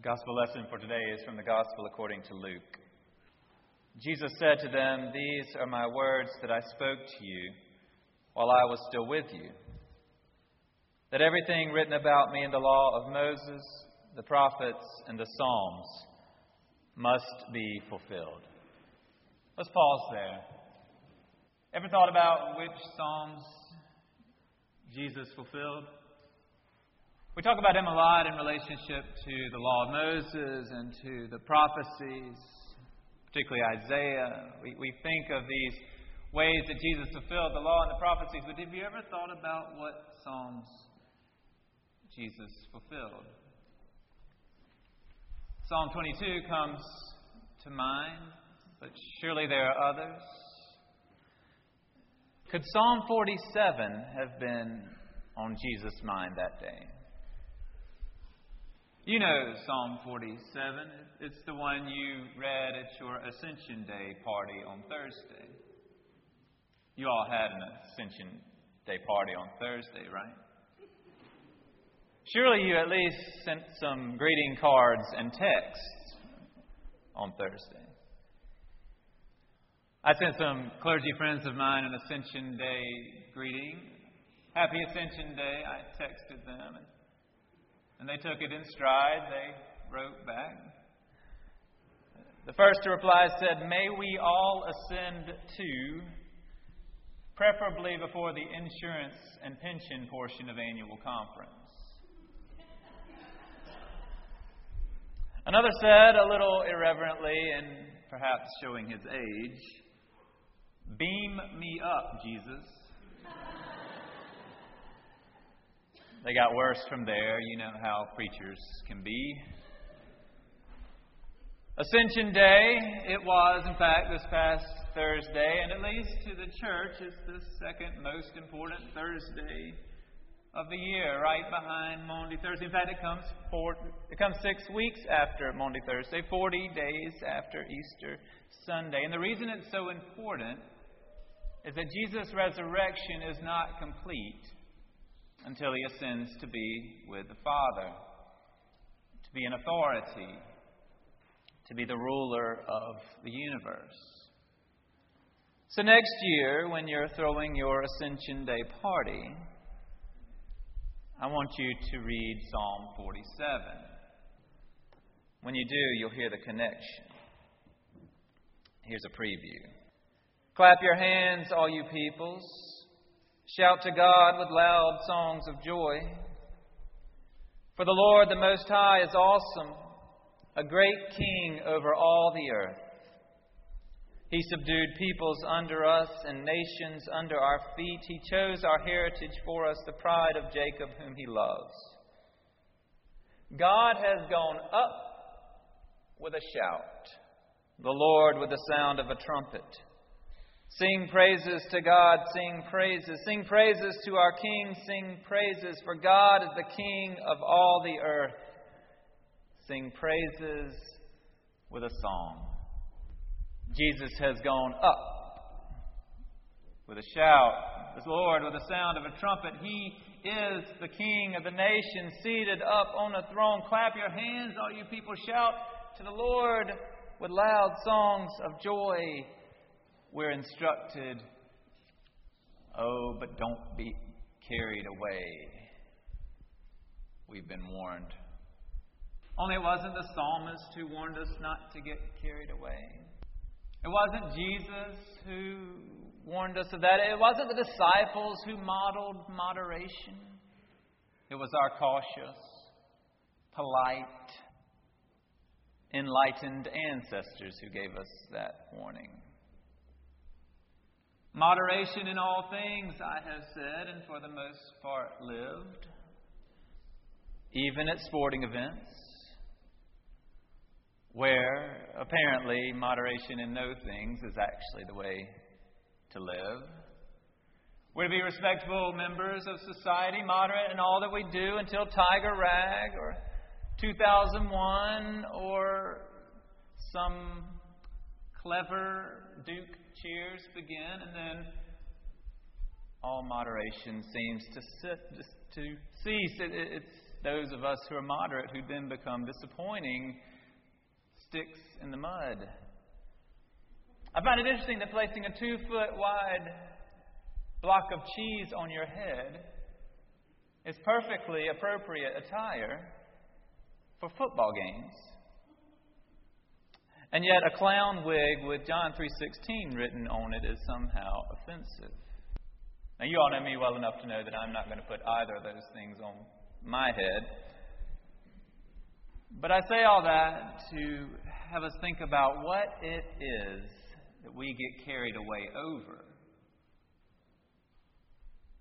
Gospel lesson for today is from the Gospel according to Luke. Jesus said to them, These are my words that I spoke to you while I was still with you. That everything written about me in the law of Moses, the prophets, and the Psalms must be fulfilled. Let's pause there. Ever thought about which Psalms Jesus fulfilled? We talk about him a lot in relationship to the law of Moses and to the prophecies, particularly Isaiah. We, we think of these ways that Jesus fulfilled the law and the prophecies, but have you ever thought about what Psalms Jesus fulfilled? Psalm 22 comes to mind, but surely there are others. Could Psalm 47 have been on Jesus' mind that day? You know Psalm 47. It's the one you read at your Ascension Day party on Thursday. You all had an Ascension Day party on Thursday, right? Surely you at least sent some greeting cards and texts on Thursday. I sent some clergy friends of mine an Ascension Day greeting. Happy Ascension Day, I texted them. And they took it in stride. They wrote back. The first to reply said, May we all ascend to, preferably before the insurance and pension portion of annual conference. Another said, a little irreverently and perhaps showing his age, Beam me up, Jesus. They got worse from there. You know how preachers can be. Ascension Day, it was, in fact, this past Thursday, and at least to the church, it's the second most important Thursday of the year, right behind Maundy Thursday. In fact, it comes four, it comes six weeks after Maundy Thursday, 40 days after Easter Sunday. And the reason it's so important is that Jesus' resurrection is not complete until he ascends to be with the Father, to be an authority, to be the ruler of the universe. So, next year, when you're throwing your Ascension Day party, I want you to read Psalm 47. When you do, you'll hear the connection. Here's a preview. Clap your hands, all you peoples. Shout to God with loud songs of joy. For the Lord the Most High is awesome, a great king over all the earth. He subdued peoples under us and nations under our feet. He chose our heritage for us, the pride of Jacob, whom he loves. God has gone up with a shout, the Lord with the sound of a trumpet. Sing praises to God, sing praises. Sing praises to our King, sing praises, for God is the King of all the earth. Sing praises with a song. Jesus has gone up with a shout. The Lord with the sound of a trumpet. He is the King of the nations, seated up on a throne. Clap your hands, all you people. Shout to the Lord with loud songs of joy we're instructed, oh, but don't be carried away. We've been warned. Only it wasn't the psalmist who warned us not to get carried away. It wasn't Jesus who warned us of that. It wasn't the disciples who modeled moderation. It was our cautious, polite, enlightened ancestors who gave us that warning. Moderation in all things, I have said, and for the most part lived, even at sporting events, where apparently moderation in no things is actually the way to live. We're to be respectable members of society, moderate in all that we do until Tiger Rag or 2001 or some clever Duke cheers begin, and then all moderation seems to to cease. It, it, it's those of us who are moderate who then become disappointing sticks in the mud. I find it interesting that placing a two foot wide block of cheese on your head is perfectly appropriate attire for football games. And yet a clown wig with John 3:16 written on it is somehow offensive. Now you all know me well enough to know that I'm not going to put either of those things on my head. But I say all that to have us think about what it is that we get carried away over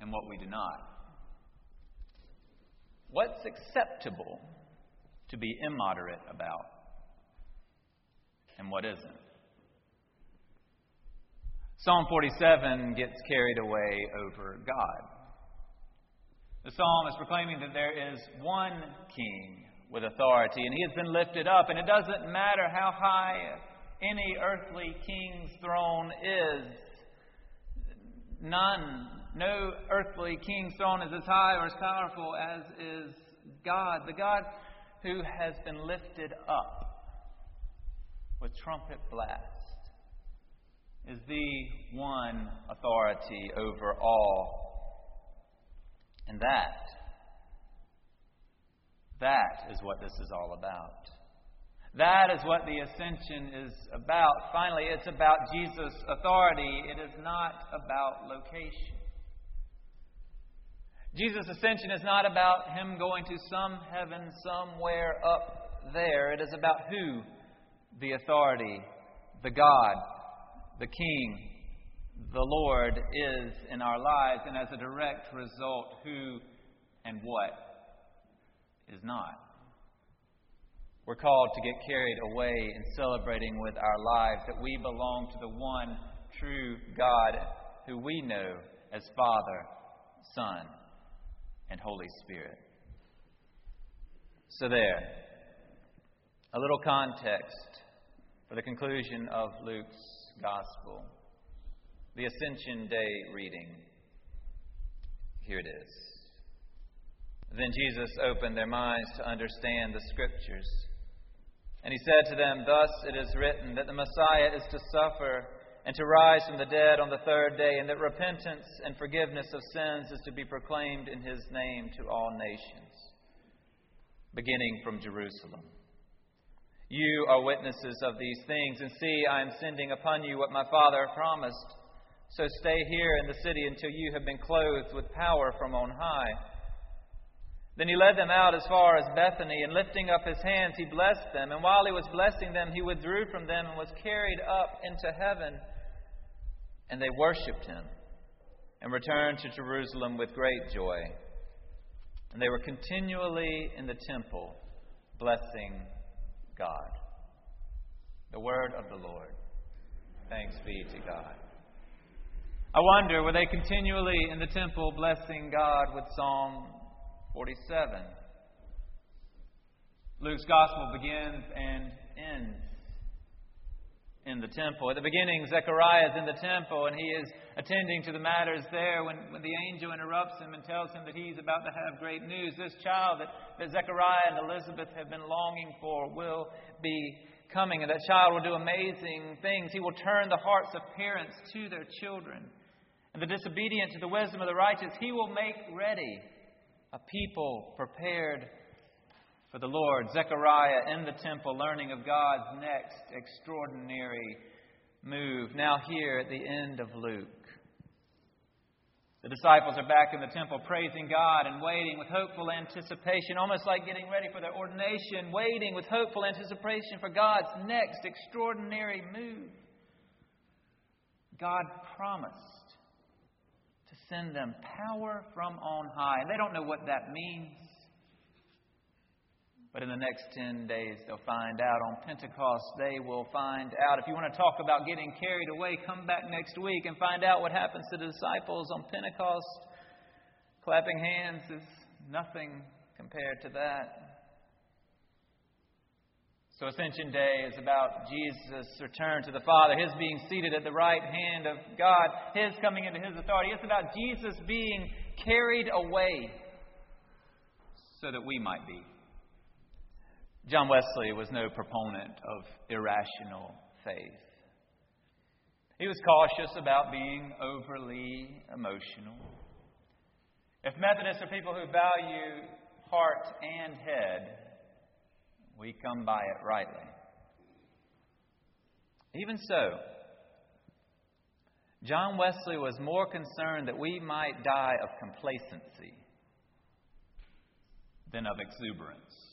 and what we do not. What's acceptable to be immoderate about and what isn't? Psalm 47 gets carried away over God. The psalm is proclaiming that there is one king with authority, and he has been lifted up, and it doesn't matter how high any earthly king's throne is. None, no earthly king's throne is as high or as powerful as is God, the God who has been lifted up with trumpet blast is the one authority over all. And that, that is what this is all about. That is what the ascension is about. Finally, it's about Jesus' authority. It is not about location. Jesus' ascension is not about him going to some heaven somewhere up there. It is about who the authority, the God, the King, the Lord is in our lives, and as a direct result, who and what is not. We're called to get carried away in celebrating with our lives that we belong to the one true God who we know as Father, Son, and Holy Spirit. So, there, a little context for the conclusion of Luke's Gospel, the Ascension Day reading. Here it is. Then Jesus opened their minds to understand the Scriptures. And he said to them, Thus it is written that the Messiah is to suffer and to rise from the dead on the third day, and that repentance and forgiveness of sins is to be proclaimed in his name to all nations, beginning from Jerusalem. You are witnesses of these things, and see, I am sending upon you what my Father promised. So stay here in the city until you have been clothed with power from on high. Then he led them out as far as Bethany, and lifting up his hands, he blessed them. And while he was blessing them, he withdrew from them and was carried up into heaven. And they worshipped him and returned to Jerusalem with great joy. And they were continually in the temple, blessing God. The word of the Lord. Thanks be to God. I wonder, were they continually in the temple blessing God with Psalm 47? Luke's gospel begins and ends in the temple. At the beginning, Zechariah is in the temple and he is attending to the matters there when, when the angel interrupts him and tells him that he's about to have great news. This child that, that Zechariah and Elizabeth have been longing for will be coming, and that child will do amazing things. He will turn the hearts of parents to their children. And the disobedient to the wisdom of the righteous, he will make ready a people prepared for the Lord. Zechariah in the temple, learning of God's next extraordinary move. Now, here at the end of Luke, the disciples are back in the temple praising God and waiting with hopeful anticipation, almost like getting ready for their ordination, waiting with hopeful anticipation for God's next extraordinary move. God promised to send them power from on high. And they don't know what that means. But in the next 10 days, they'll find out. On Pentecost, they will find out. If you want to talk about getting carried away, come back next week and find out what happens to the disciples on Pentecost. Clapping hands is nothing compared to that. So, Ascension Day is about Jesus' return to the Father, His being seated at the right hand of God, His coming into His authority. It's about Jesus being carried away so that we might be. John Wesley was no proponent of irrational faith. He was cautious about being overly emotional. If Methodists are people who value heart and head, we come by it rightly. Even so, John Wesley was more concerned that we might die of complacency than of exuberance.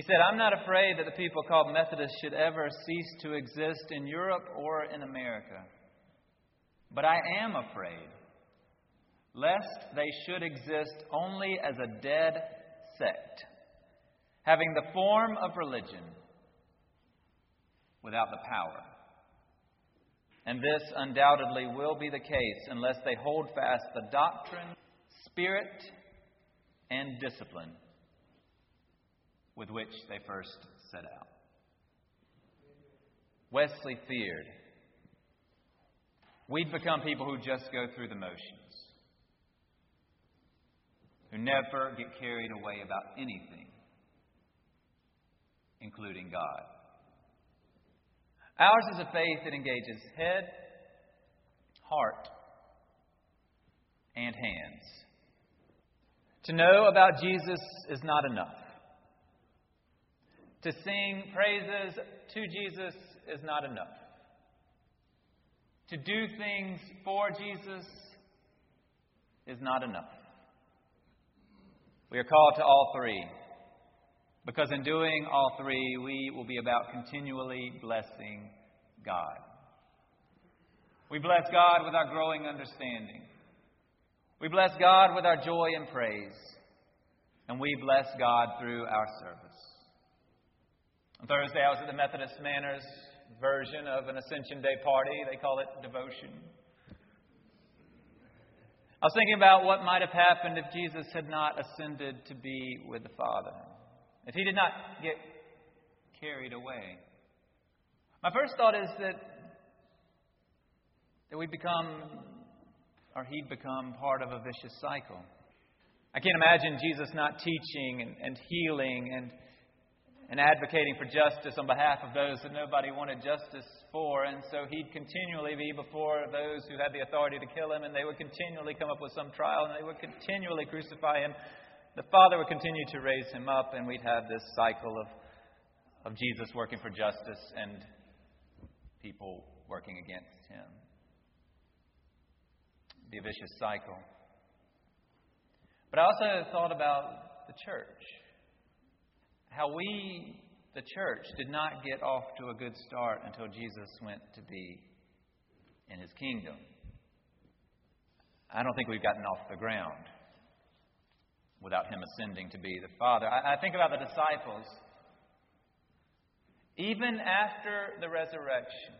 He said, I'm not afraid that the people called Methodists should ever cease to exist in Europe or in America. But I am afraid lest they should exist only as a dead sect, having the form of religion without the power. And this undoubtedly will be the case unless they hold fast the doctrine, spirit, and discipline with which they first set out. Wesley feared we'd become people who just go through the motions, who never get carried away about anything, including God. Ours is a faith that engages head, heart, and hands. To know about Jesus is not enough. To sing praises to Jesus is not enough. To do things for Jesus is not enough. We are called to all three. Because in doing all three, we will be about continually blessing God. We bless God with our growing understanding. We bless God with our joy and praise. And we bless God through our service. On Thursday, I was at the Methodist Manor's version of an Ascension Day party. They call it devotion. I was thinking about what might have happened if Jesus had not ascended to be with the Father if he did not get carried away. My first thought is that, that we become, or he'd become, part of a vicious cycle. I can't imagine Jesus not teaching and, and healing and, and advocating for justice on behalf of those that nobody wanted justice for. And so he'd continually be before those who had the authority to kill him, and they would continually come up with some trial, and they would continually crucify him the Father would continue to raise him up, and we'd have this cycle of, of Jesus working for justice and people working against him. A vicious cycle. But I also thought about the church. How we, the church, did not get off to a good start until Jesus went to be in his kingdom. I don't think we've gotten off the ground without him ascending to be the Father. I, I think about the disciples. Even after the resurrection,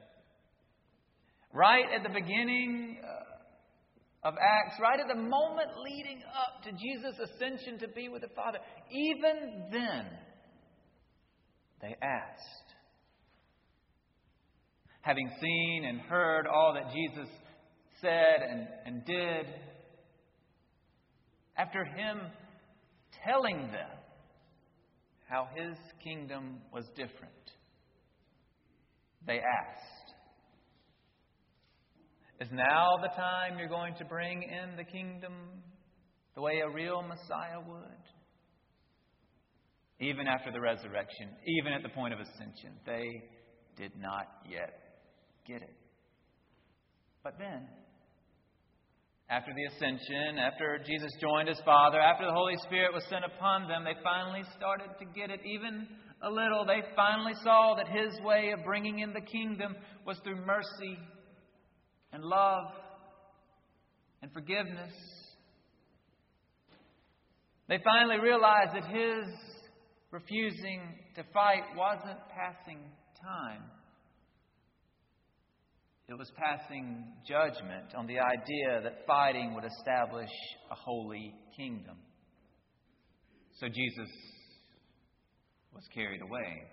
right at the beginning uh, of Acts, right at the moment leading up to Jesus' ascension to be with the Father, even then, they asked. Having seen and heard all that Jesus said and, and did, after him telling them how his kingdom was different. They asked, Is now the time you're going to bring in the kingdom the way a real Messiah would? Even after the resurrection, even at the point of ascension, they did not yet get it. But then, after the ascension, after Jesus joined his Father, after the Holy Spirit was sent upon them, they finally started to get it even a little. They finally saw that his way of bringing in the kingdom was through mercy and love and forgiveness. They finally realized that his refusing to fight wasn't passing time. It was passing judgment on the idea that fighting would establish a holy kingdom. So Jesus was carried away.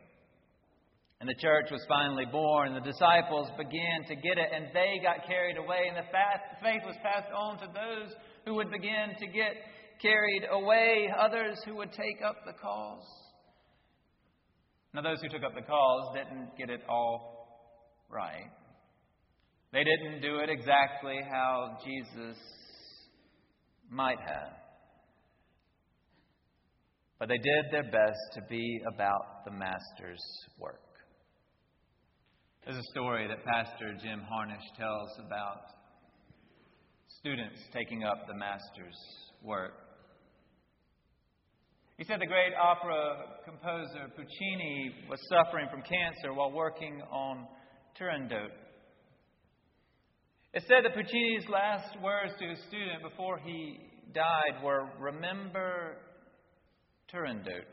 And the church was finally born, and the disciples began to get it, and they got carried away, and the faith was passed on to those who would begin to get carried away, others who would take up the cause. Now, those who took up the cause didn't get it all right. They didn't do it exactly how Jesus might have. But they did their best to be about the Master's work. There's a story that Pastor Jim Harnish tells about students taking up the Master's work. He said the great opera composer Puccini was suffering from cancer while working on Turandot. It said that Puccini's last words to his student before he died were, Remember Turandot.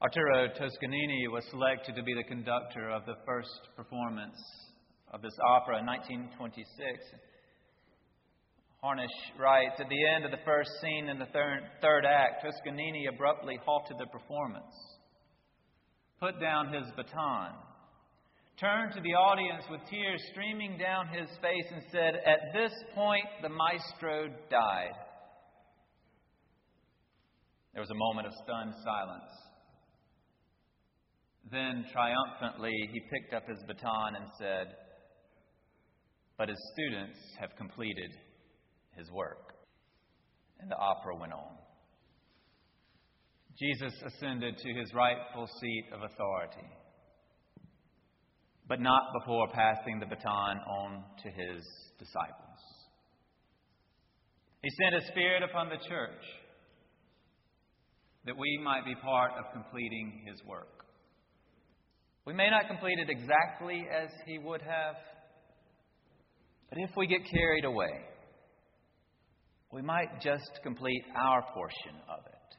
Arturo Toscanini was selected to be the conductor of the first performance of this opera in 1926. Harnish writes At the end of the first scene in the third, third act, Toscanini abruptly halted the performance, put down his baton, turned to the audience with tears streaming down his face, and said, At this point, the maestro died. There was a moment of stunned silence. Then, triumphantly, he picked up his baton and said, But his students have completed his work. And the opera went on. Jesus ascended to his rightful seat of authority, but not before passing the baton on to his disciples. He sent his Spirit upon the church that we might be part of completing his work. We may not complete it exactly as he would have, but if we get carried away, we might just complete our portion of it,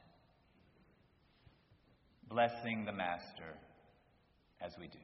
blessing the Master as we do.